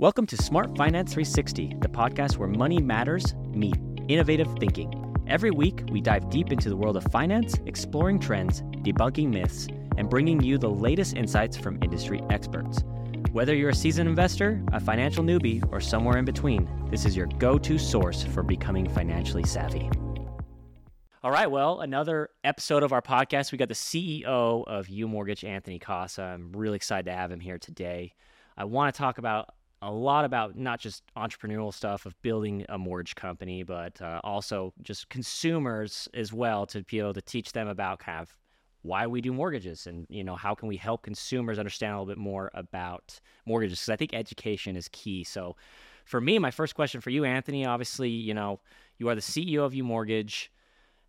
Welcome to Smart Finance 360, the podcast where money matters meet innovative thinking. Every week, we dive deep into the world of finance, exploring trends, debunking myths, and bringing you the latest insights from industry experts. Whether you're a seasoned investor, a financial newbie, or somewhere in between, this is your go to source for becoming financially savvy. All right, well, another episode of our podcast. We got the CEO of U Mortgage, Anthony Casa. I'm really excited to have him here today. I want to talk about a lot about not just entrepreneurial stuff of building a mortgage company, but uh, also just consumers as well to be able to teach them about kind of why we do mortgages and you know how can we help consumers understand a little bit more about mortgages because I think education is key. So for me, my first question for you, Anthony, obviously, you know, you are the CEO of U Mortgage.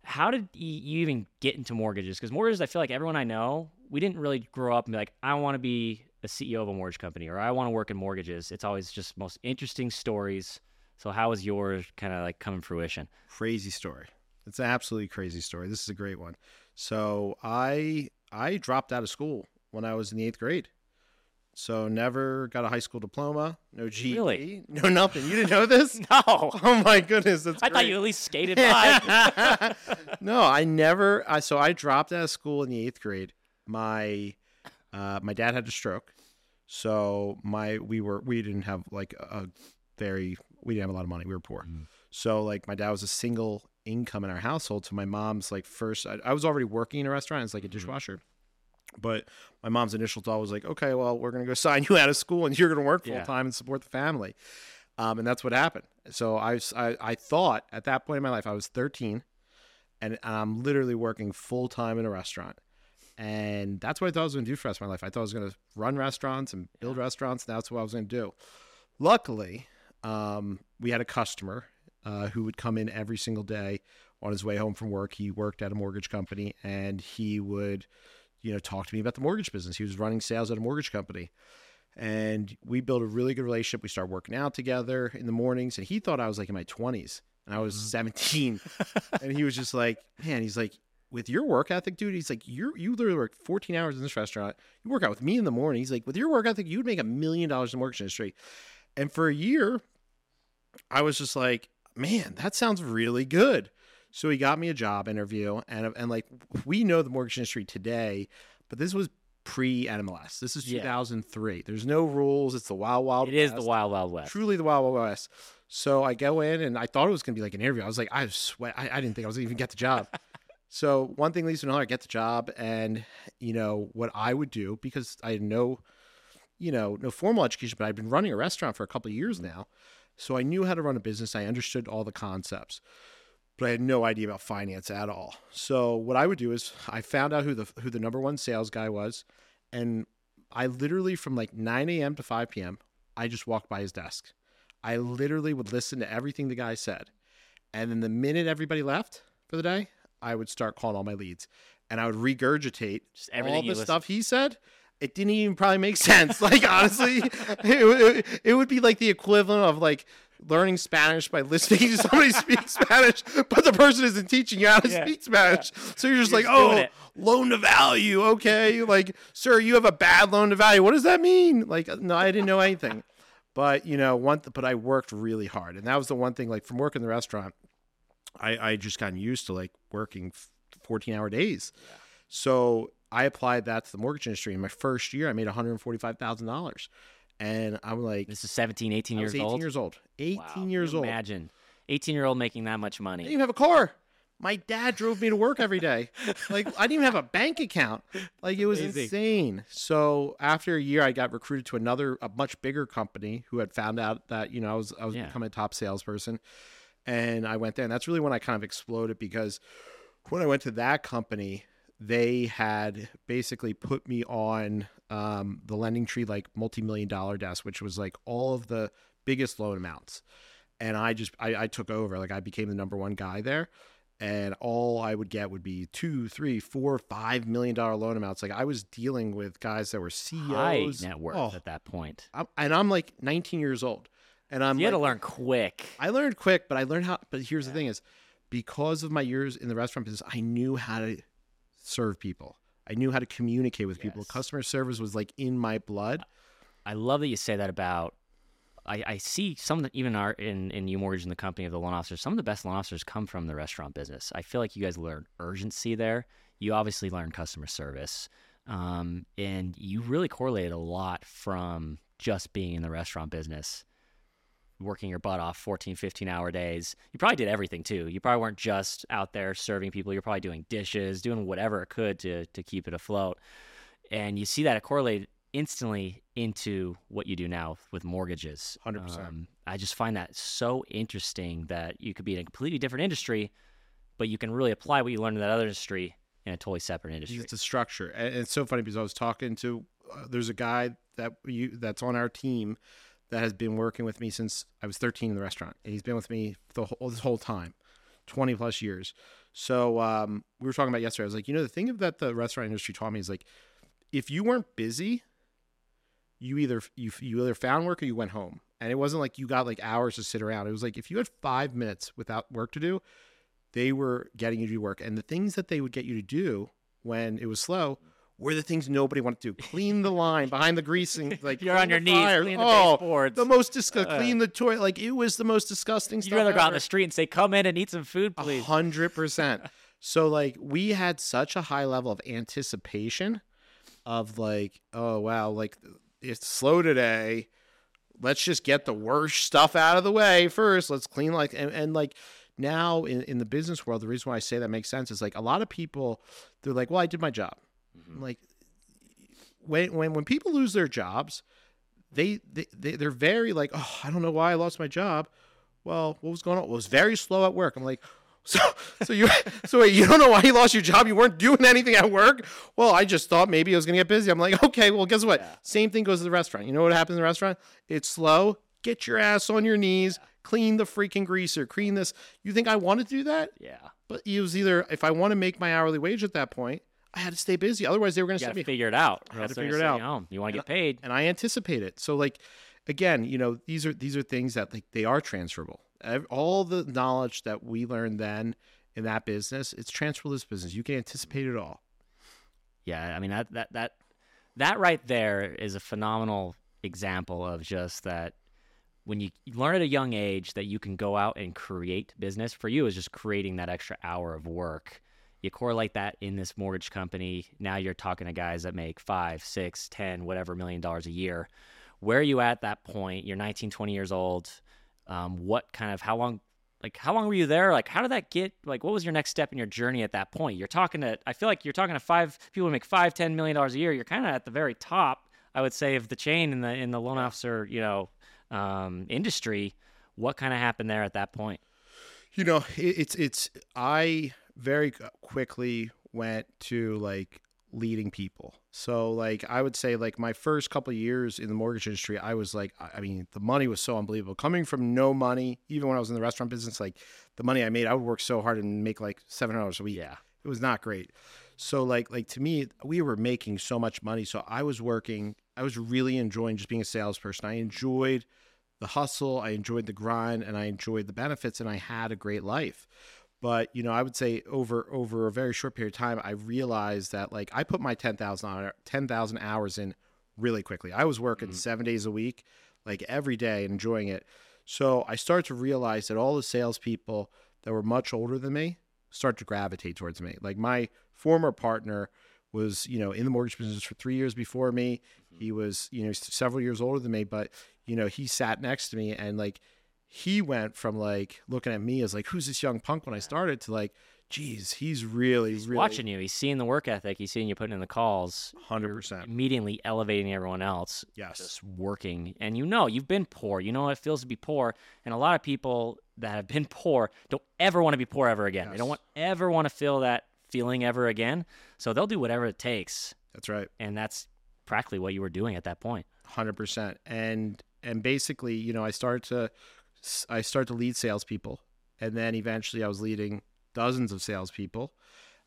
How did you even get into mortgages? Because mortgages, I feel like everyone I know, we didn't really grow up and be like, I want to be a CEO of a mortgage company or I want to work in mortgages. It's always just most interesting stories. So how is yours kind of like coming fruition? Crazy story. It's an absolutely crazy story. This is a great one. So I I dropped out of school when I was in the eighth grade. So never got a high school diploma, no GED, Really? no nothing. You didn't know this? No. Oh my goodness, that's I thought you at least skated by. no, I never. I so I dropped out of school in the eighth grade. My uh, my dad had a stroke, so my we were we didn't have like a very we didn't have a lot of money. We were poor, so like my dad was a single income in our household. So my mom's like first. I, I was already working in a restaurant as like a dishwasher. But my mom's initial thought was like, okay, well, we're gonna go sign you out of school, and you're gonna work full Yeah. time and support the family, um, and that's what happened. So I, I I thought at that point in my life I was 13, and I'm literally working full time in a restaurant, and that's what I thought I was gonna do for the rest of my life. I thought I was gonna run restaurants and build restaurants, and that's what I was gonna do. Luckily, um, we had a customer uh, who would come in every single day on his way home from work. He worked at a mortgage company, and he would, you know, talk to me about the mortgage business. He was running sales at a mortgage company, and we built a really good relationship. We started working out together in the mornings, and he thought I was like in my twenties, and I was seventeen, and he was just like, man, he's like. With your work ethic, dude, he's like, you you literally work 14 hours in this restaurant. You work out with me in the morning. He's like, with your work ethic, you would make a million dollars in the mortgage industry. And for a year, I was just like, man, that sounds really good. So he got me a job interview, and and like we know the mortgage industry today, but this was pre NMLS. This is Yeah. 2003. There's no rules. It's the wild wild. it is the west. wild, wild west. Truly the wild wild west. So I go in, and I thought it was gonna be like an interview. I was like, I sweat. I, I didn't think I was gonna even get the job. so one thing leads to another. I get the job, and you know what I would do because I had no, you know, no formal education, but I've been running a restaurant for a couple of years mm-hmm. now. So I knew how to run a business. I understood all the concepts, but I had no idea about finance at all. So what I would do is I found out who the who the number one sales guy was, and I literally from like 9 a.m. to 5 p.m. I just walked by his desk. I literally would listen to everything the guy said, and then the minute everybody left for the day, I would start calling all my leads, and I would regurgitate Just everything all the listen- stuff he said. It didn't even probably make sense. Like honestly, it, would- it would be like the equivalent of like learning Spanish by listening to somebody speak Spanish, but the person isn't teaching you how to Yeah, speak Spanish. So you're just You're like, just oh, loan to value, okay? Like, sir, you have a bad loan to value. What does that mean? Like, uh, no, I didn't know anything. But you know, one, but I worked really hard, and that was the one thing. Like from working in the restaurant, I I just gotten used to like working 14 hour days. So I applied that to the mortgage industry. In my first year, I made $145,000. And I'm like, This is 17, 18 I years was 18 old. years old. 18 Wow, years old. Imagine 18 year old making that much I didn't money. even have a car. My dad drove me to work every day. Like I didn't even have a bank account. Like it was Amazing. insane. So after a year, I got recruited to another, a much bigger company who had found out that you know I was I was Yeah. becoming a top salesperson, and I went there, and that's really when I kind of exploded because when I went to that company, they had basically put me on um, the LendingTree like multi-million dollar desk, which was like all of the biggest loan amounts. And I just I, I took over. Like I became the number one guy there. And all I would get would be two, three, four, five million dollar loan amounts. Like I was dealing with guys that were High CEOs. net worth Oh, at that point. I'm, and I'm like 19 years old. And I'm you had to learn quick. I learned quick, but I learned how. But here's the thing: is because of my years in the restaurant business, I knew how to serve people. I knew how to communicate with people. Customer service was like in my blood. I love that you say that about I, I see some of the, even our in in U Mortgage in the company of the loan officers. Some of the best loan officers come from the restaurant business. I feel like you guys learn urgency there. You obviously learn customer service, um, and you really correlate a lot from just being in the restaurant business working your butt off 14 15 hour days. You probably did everything too. You probably weren't just out there serving people. You're probably doing dishes doing whatever it could to to keep it afloat. And you see that it correlated instantly into what you do now with mortgages. 100%. um, i just find that so interesting that you could be in a completely different industry but you can really apply what you learned in that other industry in a totally separate industry. It's a structure, and it's so funny because I was talking to. Uh, there's a guy that you that's on our team that has been working with me since I was 13 in the restaurant, and he's been with me the whole, this whole time, 20 plus years. So um, we were talking about yesterday. I was like, you know, the thing that the restaurant industry taught me is like, if you weren't busy, you either you you either found work or you went home, and it wasn't like you got like hours to sit around. It was like if you had five minutes without work to do, they were getting you to do work. And the things that they would get you to do when it was slow were the things nobody wanted to do. Clean the line behind the greasing, like You're on your knees, fires. clean the oh, baseboards. the most disgusting. Uh. clean the toilet. Like it was the most disgusting you'd stuff. rather go out in the street and say come in and eat some food please hundred percent. So like we had such a high level of anticipation of like, oh wow, like it's slow today. Let's just get the worst stuff out of the way first. Let's clean like and, and like now in, in the business world, the reason why I say that makes sense is like a lot of people they're like, Well, I did my job. I'm like when when when people lose their jobs, they, they they they're very like, oh, I don't know why I lost my job. Well, what was going on? Well, it was very slow at work. I'm like, so so you so wait, you don't know why you lost your job? You weren't doing anything at work? Well, I just thought maybe I was gonna get busy. I'm like, okay, well, guess what? Same thing goes to the restaurant. You know what happens in the restaurant? It's slow. Get your ass on your knees. Clean the freaking greaser. Clean this. You think I want to do that? yeah But it was either if I want to make my hourly wage at that point, I had to stay busy. Otherwise, they were going to me figure it out. I had to figure it out. Oh, you home. You want to get paid. and I anticipate it. So like again, you know, these are these are things that like they are transferable. All the knowledge that we learned then in that business, it's transferable to this business. You can anticipate it all. Yeah, I mean that that that that right there is a phenomenal example of just that when you learn at a young age that you can go out and create business for you is just creating that extra hour of work you correlate that in this mortgage company now you're talking to guys that make five six ten whatever million dollars a year. Where are you at that point? You're 19 20 years old. Um, what kind of how long like how long were you there? Like how did that get like what was your next step in your journey at that point? You're talking to i feel like you're talking to five people who make five ten million dollars a year. You're kind of at the very top i would say of the chain in the in the loan officer you know um, industry. What kind of happened there at that point? You know, it, it's it's I very quickly went to like leading people. So like I would say like my first couple of years in the mortgage industry, I was like I I mean the money was so unbelievable. Coming from no money, even when I was in the restaurant business, like the money I made, I would work so hard and make like seven dollars a week. yeah It was not great. So like like to me, we were making so much money. So I was working. I was really enjoying just being a salesperson. I enjoyed the hustle. I enjoyed the grind, and I enjoyed the benefits, and I had a great life. But you know, I would say over over a very short period of time, I realized that like I put my 10,000 10,000 hours in really quickly. I was working mm-hmm. seven days a week, like every day, and enjoying it. So I started to realize that all the salespeople that were much older than me start to gravitate towards me. Like my former partner was, you know, in the mortgage business for three years before me. Mm-hmm. He was, you know, several years older than me, but you know, he sat next to me and like he went from like looking at me as like, who's this young punk? when I started to like, geez, he's really, he's really watching you. He's seeing the work ethic. He's seeing you putting in the calls. Hundred percent. immediately elevating everyone else Yes. just working. And you know you've been poor. You know what it feels to be poor. And a lot of people that have been poor don't ever want to be poor ever again. They don't want ever want to feel that feeling ever again. So they'll do whatever it takes. That's right. and that's practically what you were doing at that point point. Hundred percent. And and basically, you know, I started to I start to lead salespeople, and then eventually I was leading dozens of salespeople.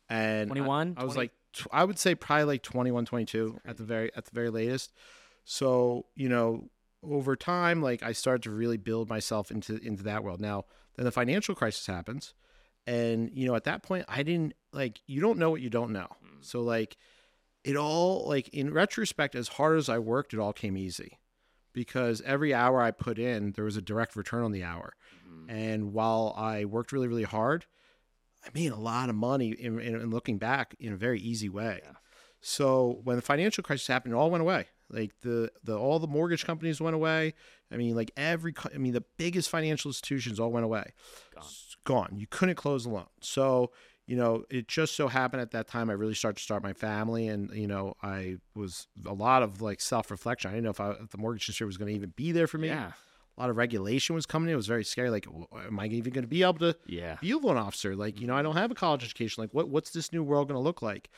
And I- 21 I, was 20? like, I would say probably like 21, 22 at the very at the very latest. So you know, over time, like I started to really build myself into into that world. Now, then the financial crisis happens, and you know, at that point, I didn't like you don't know what you don't know. So like it all like in retrospect as hard as i worked it all came easy because every hour I put in, there was a direct return on the hour. Mhm. And while I worked really, really hard, I made a lot of money in, in, in looking back in a very easy way. Yeah. So when the financial crisis happened, it all went away. Like the, the all the mortgage companies went away. I mean, like every, I mean, the biggest financial institutions all went away. Gone. Gone. You couldn't close a loan. So you know, it just so happened at that time I really started to start my family, and you know, I was a lot of like self reflection. I didn't know if, I, if the mortgage industry was going to even be there for me. Yeah. A lot of regulation was coming in. It was very scary. Like, am I even going to be able to Yeah. be a loan officer? Like, you know, I don't have a college education. Like, what what's this new world going to look like?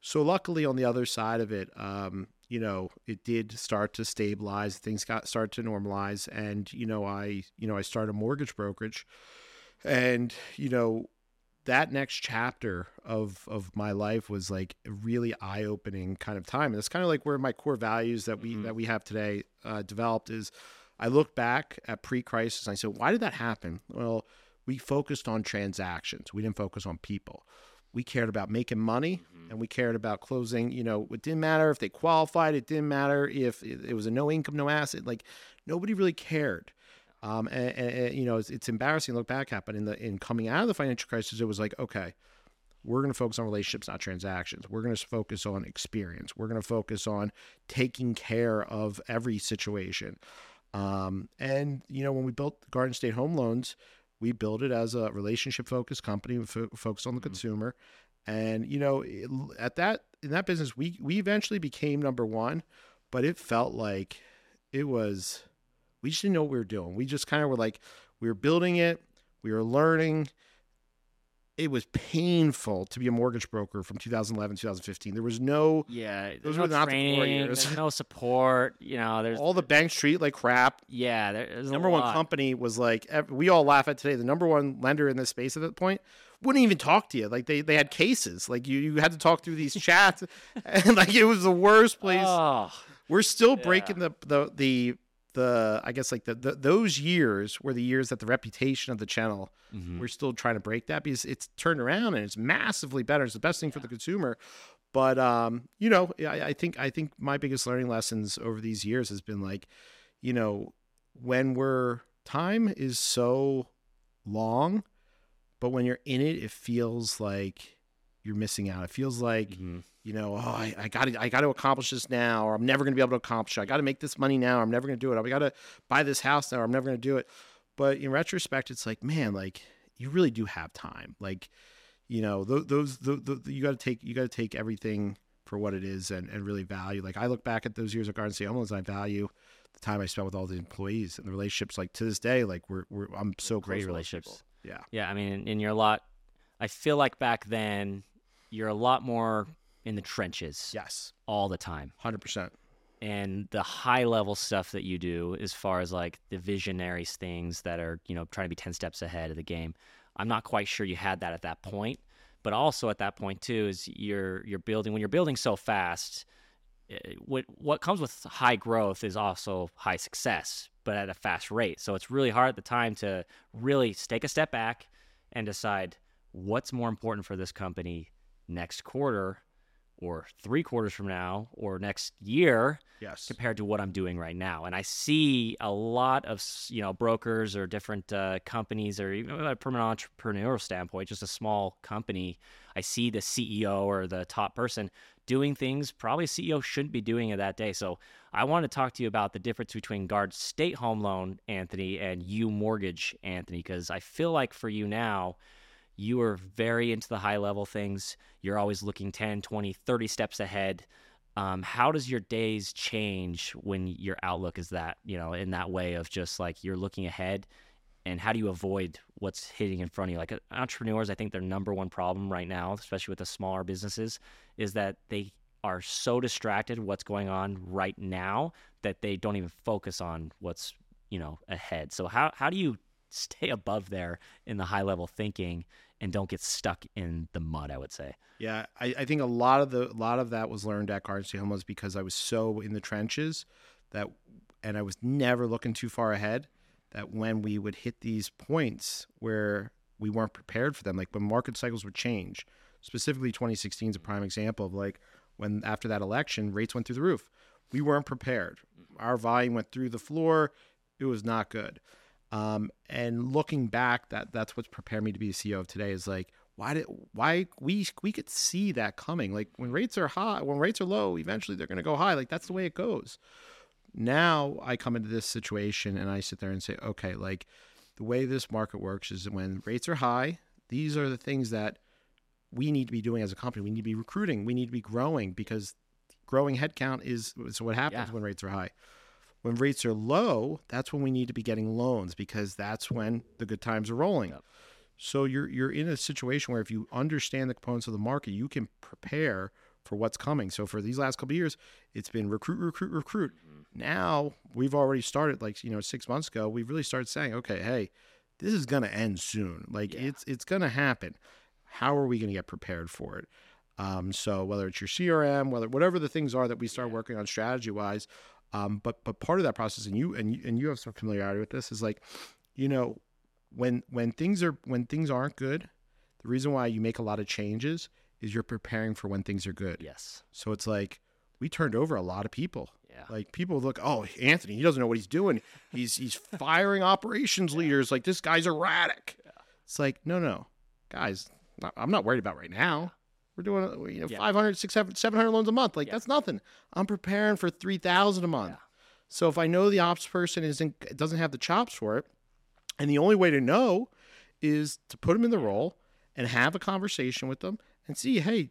So luckily, on the other side of it, um, you know, it did start to stabilize. Things got started to normalize, and you know, I you know I started a mortgage brokerage, and you know, that next chapter of of my life was like a really eye opening kind of time. And it's kind of like where my core values that we Mhm. that we have today uh, developed is. I look back at pre-crisis and I said, why did that happen? Well, we focused on transactions. We didn't focus on people. We cared about making money Mhm. and we cared about closing. You know, it didn't matter if they qualified. It didn't matter if it was a no income, no asset. Like nobody really cared. Um, and, and- you know, it's, it's embarrassing to look back at, but in the in coming out of the financial crisis, it was like, okay, we're going to focus on relationships, not transactions. We're going to focus on experience. We're going to focus on taking care of every situation. Um, and you know, when we built Garden State Home Loans, we built it as a relationship focused company, fo- focused on the Mhm. consumer. And you know, it- at that in that business, we we eventually became number one, but it felt like it was we just didn't know what we were doing. We just kind of were like we were building it, we were learning. It was painful to be a mortgage broker from 2011 2015. There was no Yeah. Those There's were no not the training. years. There's no support. You know, there's all the banks treat like crap. yeah. There's The number one company was like we all laugh at today. The number one lender in this space at that point wouldn't even talk to you. Like they, they had cases. Like you, you had to talk through these chats, and like it was the worst place. Oh, We're still yeah. breaking the the the the I guess like the, the those years were the years that the reputation of the channel. mhm. We're still trying to break that because it's turned around and it's massively better. It's the best thing for the consumer. But um, you know, I, I think I think my biggest learning lessons over these years has been like, you know, when we're time is so long, but when you're in it, it feels like you're missing out. It feels like Mhm. You know, oh, I, I got to, I got to accomplish this now, or I'm never going to be able to accomplish it. I got to make this money now, or I'm never going to do it. I got to buy this house now, or I'm never going to do it. But in retrospect, it's like, man, like you really do have time. Like, you know, those, those, you got to take, you got to take everything for what it is and, and really value. Like I look back at those years at Garden Home Loans, and I value the time I spent with all the employees and the relationships. Like to this day, like we're, we're I'm so Great close with those relationships. Yeah. Yeah, I mean, and you're a lot. I feel like back then, you're a lot more in the trenches Yes. all the time, Hundred percent. and the high level stuff that you do, as far as like the visionary things that are, you know, trying to be ten steps ahead of the game. I'm not quite sure you had that at that point, but also at that point too is you're you're building when you're building so fast. eh, What what comes with high growth is also high success, but at a fast rate. So it's really hard at the time to really take a step back and decide what's more important for this company next quarter or three quarters from now or next year Yes. compared to what I'm doing right now. And I see a lot of you know brokers or different uh, companies or even from an entrepreneurial standpoint, just a small company. I see the CEO or the top person doing things probably a CEO shouldn't be doing it that day. So I want to talk to you about the difference between Garden State Home Loan Anthony and U Mortgage Anthony because I feel like for you now you are very into the high level things. You're always looking 10, 20, 30 steps ahead. Um, how does your days change when your outlook is that, you know, in that way of just like you're looking ahead? And how do you avoid what's hitting in front of you? Like entrepreneurs, I think their number one problem right now, especially with the smaller businesses, is that they are so distracted what's going on right now that they don't even focus on what's, you know, ahead. So how how do you stay above there in the high level thinking and don't get stuck in the mud, I would say. Yeah, I, I think a lot of the a lot of that was learned at State Home Loans because I was so in the trenches that, and I was never looking too far ahead. That when we would hit these points where we weren't prepared for them, like when market cycles would change, specifically 2016 is a prime example of like when after that election rates went through the roof, we weren't prepared. our volume went through the floor. It was not good. Um, and looking back, that that's what's prepared me to be CEO of today. Is like, why did why we we could see that coming? Like when rates are high, when rates are low, eventually they're going to go high. Like that's the way it goes. Now I come into this situation and I sit there and say, okay, like the way this market works is when rates are high, these are the things that we need to be doing as a company. We need to be recruiting. We need to be growing because growing headcount is so what happens Yeah. when rates are high. When rates are low, that's when we need to be getting loans because that's when the good times are rolling. Yep. So you're you're in a situation where if you understand the components of the market, you can prepare for what's coming. So for these last couple of years, it's been recruit, recruit, recruit. Now we've already started like you know six months ago. We've really started saying, okay, hey, this is gonna end soon. Like Yeah. it's it's gonna happen. How are we gonna get prepared for it? Um, so whether it's your CRM, whether whatever the things are that we start working on strategy wise, um, but but part of that process, and you and you, and you have some familiarity with this, is like, you know, when when things are when things aren't good, the reason why you make a lot of changes is you're preparing for when things are good. Yes. So it's like we turned over a lot of people. Yeah. Like people look, oh, Anthony, he doesn't know what he's doing. He's he's firing operations leaders. Like this guy's erratic. It's like, no, no, guys, not- I'm not worried about right now. We're doing uh, you know Yeah. 500, 600, 700 loans a month. Like Yeah. that's nothing. I'm preparing for 3,000 a month. Yeah. So if I know the ops person isn't doesn't have the chops for it, and the only way to know is to put them in the role and have a conversation with them and see, hey,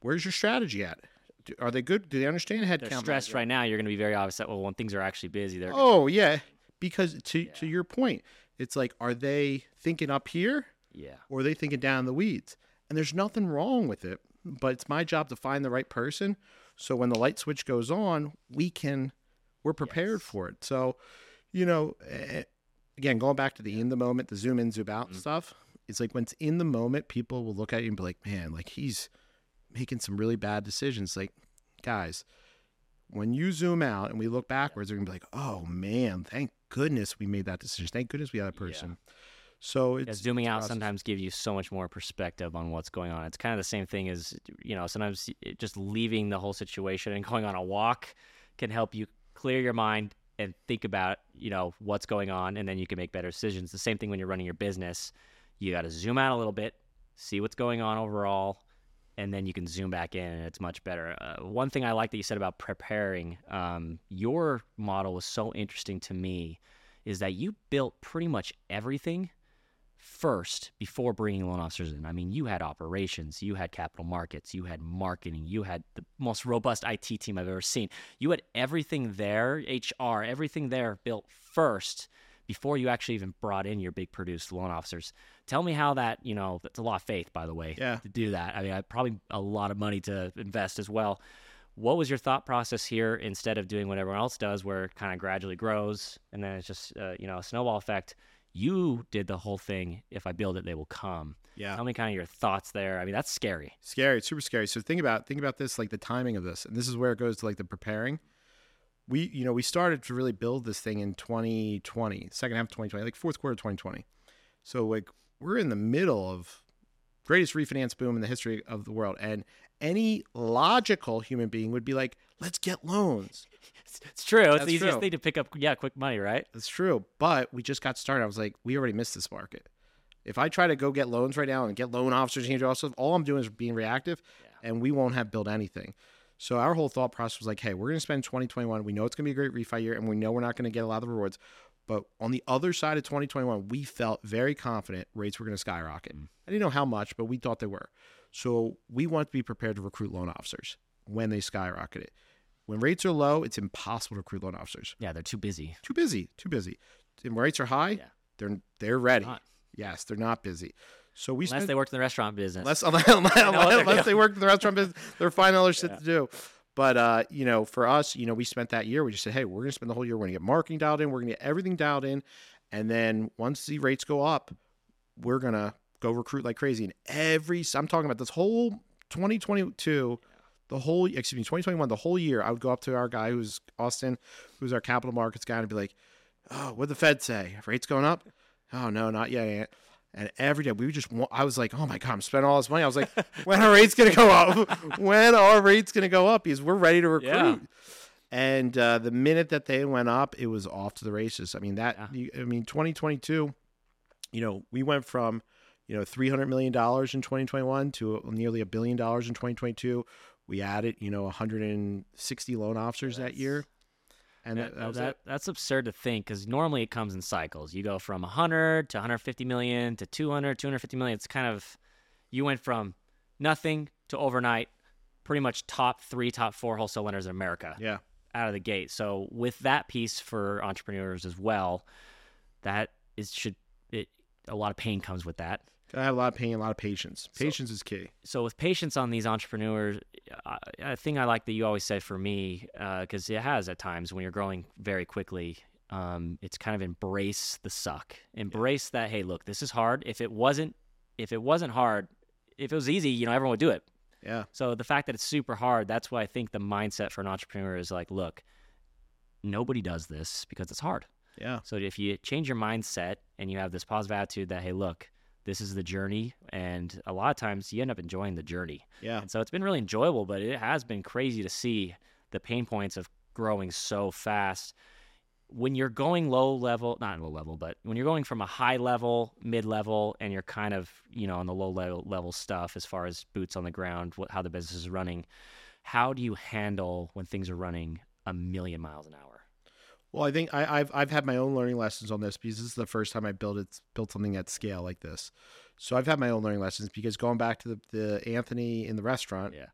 where's your strategy at? Do- Are they good? Do they understand headcount? They're stressed management? right now. You're going to be very obvious that well, when things are actually busy, they're Oh yeah, because to to your point, it's like, are they thinking up here yeah. or are they thinking down in the weeds? And there's nothing wrong with it, but it's my job to find the right person. So when the light switch goes on, we can, we're prepared Yes. for it. So, you know, again, going back to the in the moment, the zoom in, zoom out Mhm. stuff. It's like when it's in the moment, people will look at you and be like, man, like he's making some really bad decisions. Like, guys, when you zoom out and we look backwards, they're gonna be like, oh man, thank goodness we made that decision. Thank goodness we had that Yeah. So it's Yeah, zooming it's out sometimes gives you so much more perspective on what's going on. It's kind of the same thing as you know sometimes just leaving the whole situation and going on a walk can help you clear your mind and think about you know what's going on, and then you can make better decisions. The same thing when you're running your business, you got to zoom out a little bit, see what's going on overall, and then you can zoom back in, and it's much better. Uh, one thing I like that you said about preparing, um, your model was so interesting to me, is that you built pretty much everything first before bringing loan officers in. I mean, you had operations, you had capital markets, you had marketing, you had the most robust IT team I've ever seen. You had everything there, HR, everything there built first before you actually even brought in your big produced loan officers. Tell me how that, you know, that's a lot of faith, by the way, Yeah. to do that. I mean, I probably a lot of money to invest as well. What was your thought process here instead of doing what everyone else does, where it kind of gradually grows and then it's just, uh, you know, a snowball effect? You did the whole thing. If I build it, they will come. Yeah. Tell me kind of your thoughts there. I mean, that's scary. Scary, it's super scary. So think about think about this, like the timing of this, and this is where it goes to like the preparing. We, you know, we started to really build this thing in 2020, second half of 2020, like fourth quarter of 2020. So like we're in the middle of greatest refinance boom in the history of the world, and any logical human being would be like, let's get loans. It's, true. It's That's the easiest true. thing to pick up. Yeah, quick money, right? That's true, but we just got started. I was like, we already missed this market. If I try to go get loans right now and get loan officers and also all I'm doing is being reactive, and we won't have built anything. So our whole thought process was like, hey, we're going to spend 2021. We know it's going to be a great refi year, and we know we're not going to get a lot of the rewards. But on the other side of 2021, we felt very confident rates were going to skyrocket. Mm. I didn't know how much, but we thought they were. So we want to be prepared to recruit loan officers when they skyrocketed. When rates are low, it's impossible to recruit loan officers Yeah, they're too busy. too busy, too busy. And when rates are high, Yeah. they're they're ready. Not. Yes, they're not busy. So we Unless spent they worked in the restaurant business. unless unless, unless, they doing. in the restaurant business, they're finding other shit to do. But uh, you know, for us, you know, we spent that year. We just said, hey, we're gonna spend the whole year. We're gonna get marketing dialed in. We're gonna get everything dialed in, and then once the rates go up, we're gonna go recruit like crazy. And every I'm talking about this whole 2022, the whole excuse me 2021, the whole year. I would go up to our guy who's Austin, who's our capital markets guy, and be like, oh, what the Fed say? Rates going up? Oh no, not yet. Aunt." And every day we would just, I was like, oh my God, I'm spending all this money. I was like, when are rates going to go up? when are rates going to go up? Because we're ready to recruit. Yeah. And uh, the minute that they went up, it was off to the races. I mean that. Yeah. I mean, 2022. You know, we went from you know 300 million dollars in 2021 to nearly a billion dollars in 2022. We added you know 160 loan officers that year, and That- that, that that- that's absurd to think because normally it comes in cycles. You go from 100 to 150 million to 200, 250 million. It's kind of, you went from nothing to overnight, pretty much top three, top four wholesale lenders in America Yeah, out of the gate. So with that piece for entrepreneurs as well, that is should it a lot of pain comes with that. I have a lot of pain, a lot of patience. So- Patience is key. so with patience on these entrepreneurs, uh, a thing I like that you always said for me, because it has at times when you're growing very quickly, um, it's kind of embrace the suck, embrace that. Hey, look, this is hard. If it wasn't, if it wasn't hard, if it was easy, you know, everyone would do it. Yeah, So the fact that it's super hard, that's why I think the mindset for an entrepreneur is like, look, nobody does this because it's hard. yeah, So if you change your mindset and you have this positive attitude that, hey, look, this is the journey, and a lot of times you end up enjoying the journey. yeah, And so it's been really enjoyable, but it has been crazy to see the pain points of growing so fast. When you're going low level, not low level, but when you're going from a high level, mid level, and you're kind of, you know, on the low level, level stuff as far as boots on the ground, what, how the business is running, how do you handle when things are running a million miles an hour? Well, I think I, I've I've had my own learning lessons on this because this is the first time I built it built something at scale like this. So I've had my own learning lessons because going back to the, the Anthony in the restaurant Yeah.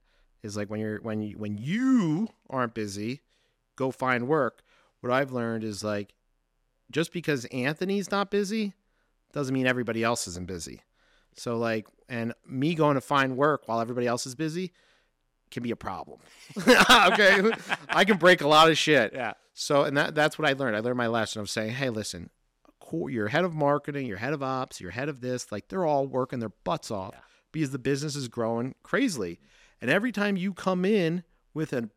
is like when you're when you when you aren't busy, go find work. What I've learned is like just because Anthony's not busy doesn't mean everybody else isn't busy. So like and me going to find work while everybody else is busy can be a problem. okay. I can break a lot of shit. Yeah. So, and that that's what I learned. I learned my lesson of saying, hey, listen, cool, you're head of marketing, you're head of ops, you're head of this. Like they're all working their butts off Yeah. because the business is growing crazily. And every time you come in with a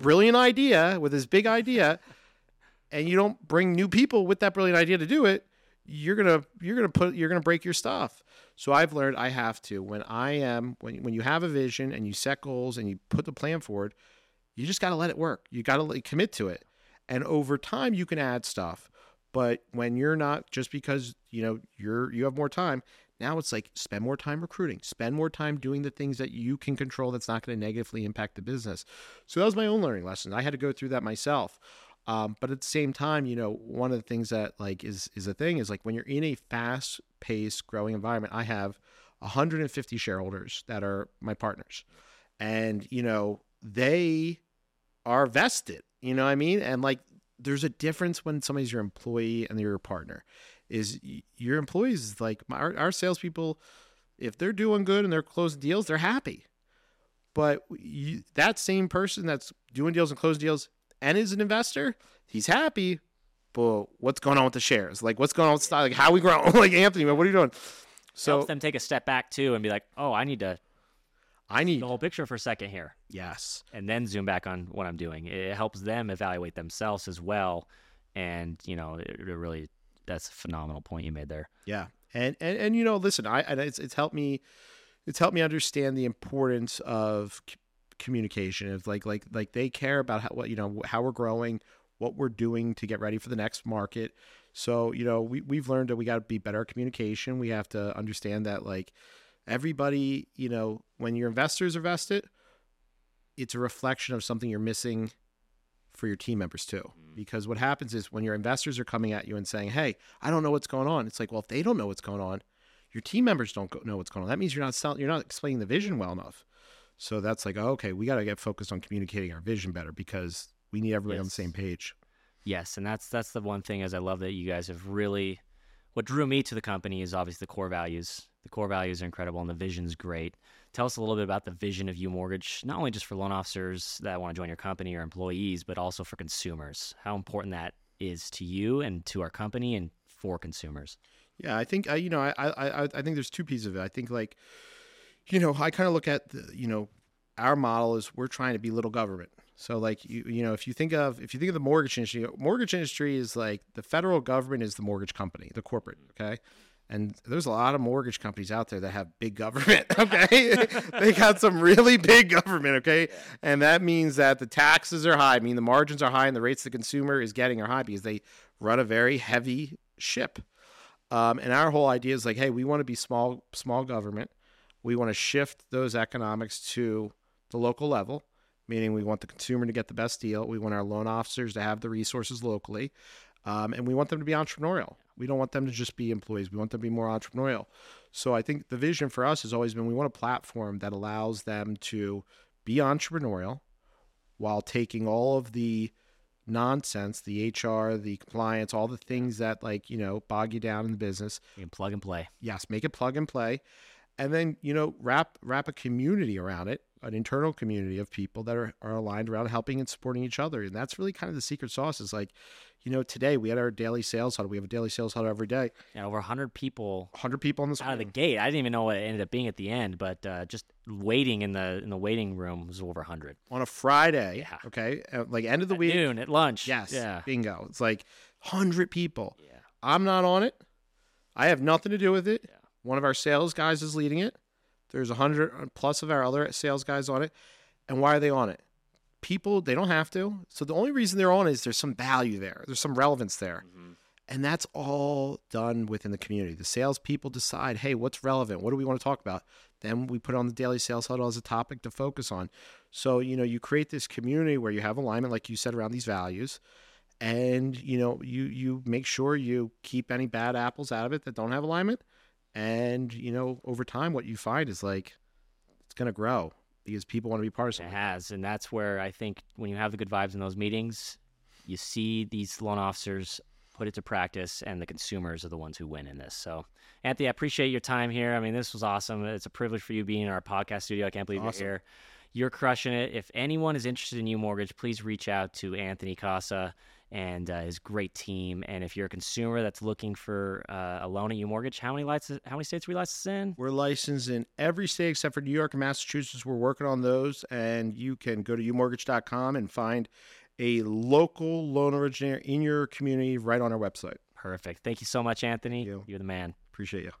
brilliant idea, with this big idea, and you don't bring new people with that brilliant idea to do it, you're gonna you're gonna put you're gonna break your stuff. So I've learned I have to when I am when when you have a vision and you set goals and you put the plan forward, you just got to let it work. You got to commit to it. And over time you can add stuff. But when you're not just because, you know, you're you have more time, now it's like spend more time recruiting, spend more time doing the things that you can control that's not going to negatively impact the business. So that was my own learning lesson. I had to go through that myself. Um, but at the same time, you know, one of the things that like is is a thing is like when you're in a fast paced growing environment, I have 150 shareholders that are my partners. And, you know, they are vested, you know what I mean? And like there's a difference when somebody's your employee and they're your partner. Is your employees like our, our salespeople, if they're doing good and they're closing deals, they're happy. But you, that same person that's doing deals and closing deals and is an investor, he's happy. But what's going on with the shares? Like what's going on with stock? Like how we growing? like Anthony, man, what are you doing? So Helps them take a step back too and be like, oh, I need to I need the whole picture for a second here. yes, and then zoom back on what I'm doing. It helps them evaluate themselves as well. And, you know, it, it really, that's a phenomenal point you made there. Yeah, and and and you know, listen, I and it's it's helped me, it's helped me understand the importance of c- communication. Of like like like they care about how what you know how we're growing, what we're doing to get ready for the next market. So you know, we we've learned that we got to be better at communication. We have to understand that like everybody, you know, when your investors are vested, it's a reflection of something you're missing for your team members too. Mm. Because what happens is when your investors are coming at you and saying, "Hey, I don't know what's going on," it's like, well, if they don't know what's going on, your team members don't go- know what's going on. That means you're not selling, you're not explaining the vision well enough. So that's like, oh, okay, we got to get focused on communicating our vision better because we need everybody on the same page. Yes. And that's, that's the one thing as I love that you guys have really, what drew me to the company is obviously the core values. The core values are incredible and the vision's great. Tell us a little bit about the vision of U Mortgage, not only just for loan officers that want to join your company or employees, but also for consumers. How important that is to you and to our company and for consumers. Yeah, I think I, you know, I, I, I I think there's two pieces of it. I think like, you know, I kind of look at the, you know, our model is we're trying to be little government. So like you, you know, if you think of if you think of the mortgage industry, mortgage industry is like the federal government is the mortgage company, the corporate, okay, And there's a lot of mortgage companies out there that have big government. Okay. they got some really big government. Okay. And that means that the taxes are high. I mean, the margins are high and the rates the consumer is getting are high because they run a very heavy ship. Um, and our whole idea is like, hey, we want to be small, small government. We want to shift those economics to the local level, meaning we want the consumer to get the best deal. We want our loan officers to have the resources locally, um, and we want them to be entrepreneurial. We don't want them to just be employees. We want them to be more entrepreneurial. So I think the vision for us has always been we want a platform that allows them to be entrepreneurial while taking all of the nonsense, the HR, the compliance, all the things that like, you know, bog you down in the business. You can plug and play. Yes, make it plug and play. And then, you know, wrap wrap a community around it, an internal community of people that are, are aligned around helping and supporting each other. And that's really kind of the secret sauce is like, you know, today we had our daily sales huddle. We have a daily sales huddle every day. Yeah, over 100 people 100 people on this out of the gate. I didn't even know what it ended up being at the end, but uh, just waiting in the in the waiting room was over 100. on a Friday. Yeah. Okay. uh, Like end of the At week. noon at lunch. Yes. Yeah. Bingo. It's like 100 people. Yeah. I'm not on it. I have nothing to do with it. Yeah. One of our sales guys is leading it. There's 100 plus of our other sales guys on it. And why are they on it? People, they don't have to. So the only reason they're on is there's some value there, there's some relevance there. Mhm. And that's all done within the community. The salespeople decide, hey, what's relevant? What do we want to talk about? Then we put on the daily sales huddle as a topic to focus on. So, you know, you create this community where you have alignment, like you said, around these values. And, you know, you you make sure you keep any bad apples out of it that don't have alignment. And, you know, over time what you find is like it's gonna grow because people want to be part of It something. has, and that's where I think when you have the good vibes in those meetings, you see these loan officers put it to practice, and the consumers are the ones who win in this. So, Anthony, I appreciate your time here. I mean, this was awesome. It's a privilege for you being in our podcast studio. I can't believe Awesome. you're here. You're crushing it. If anyone is interested in U Mortgage, please reach out to Anthony Casa and uh, his great team. And if you're a consumer that's looking for uh, a loan at U Mortgage, how many licenses, how many states are we licensed in? We're licensed in every state except for New York and Massachusetts. We're working on those, and you can go to umortgage.com and find a local loan originator in your community right on our website. Perfect. Thank you so much, Anthony. you. You're the man. Appreciate you.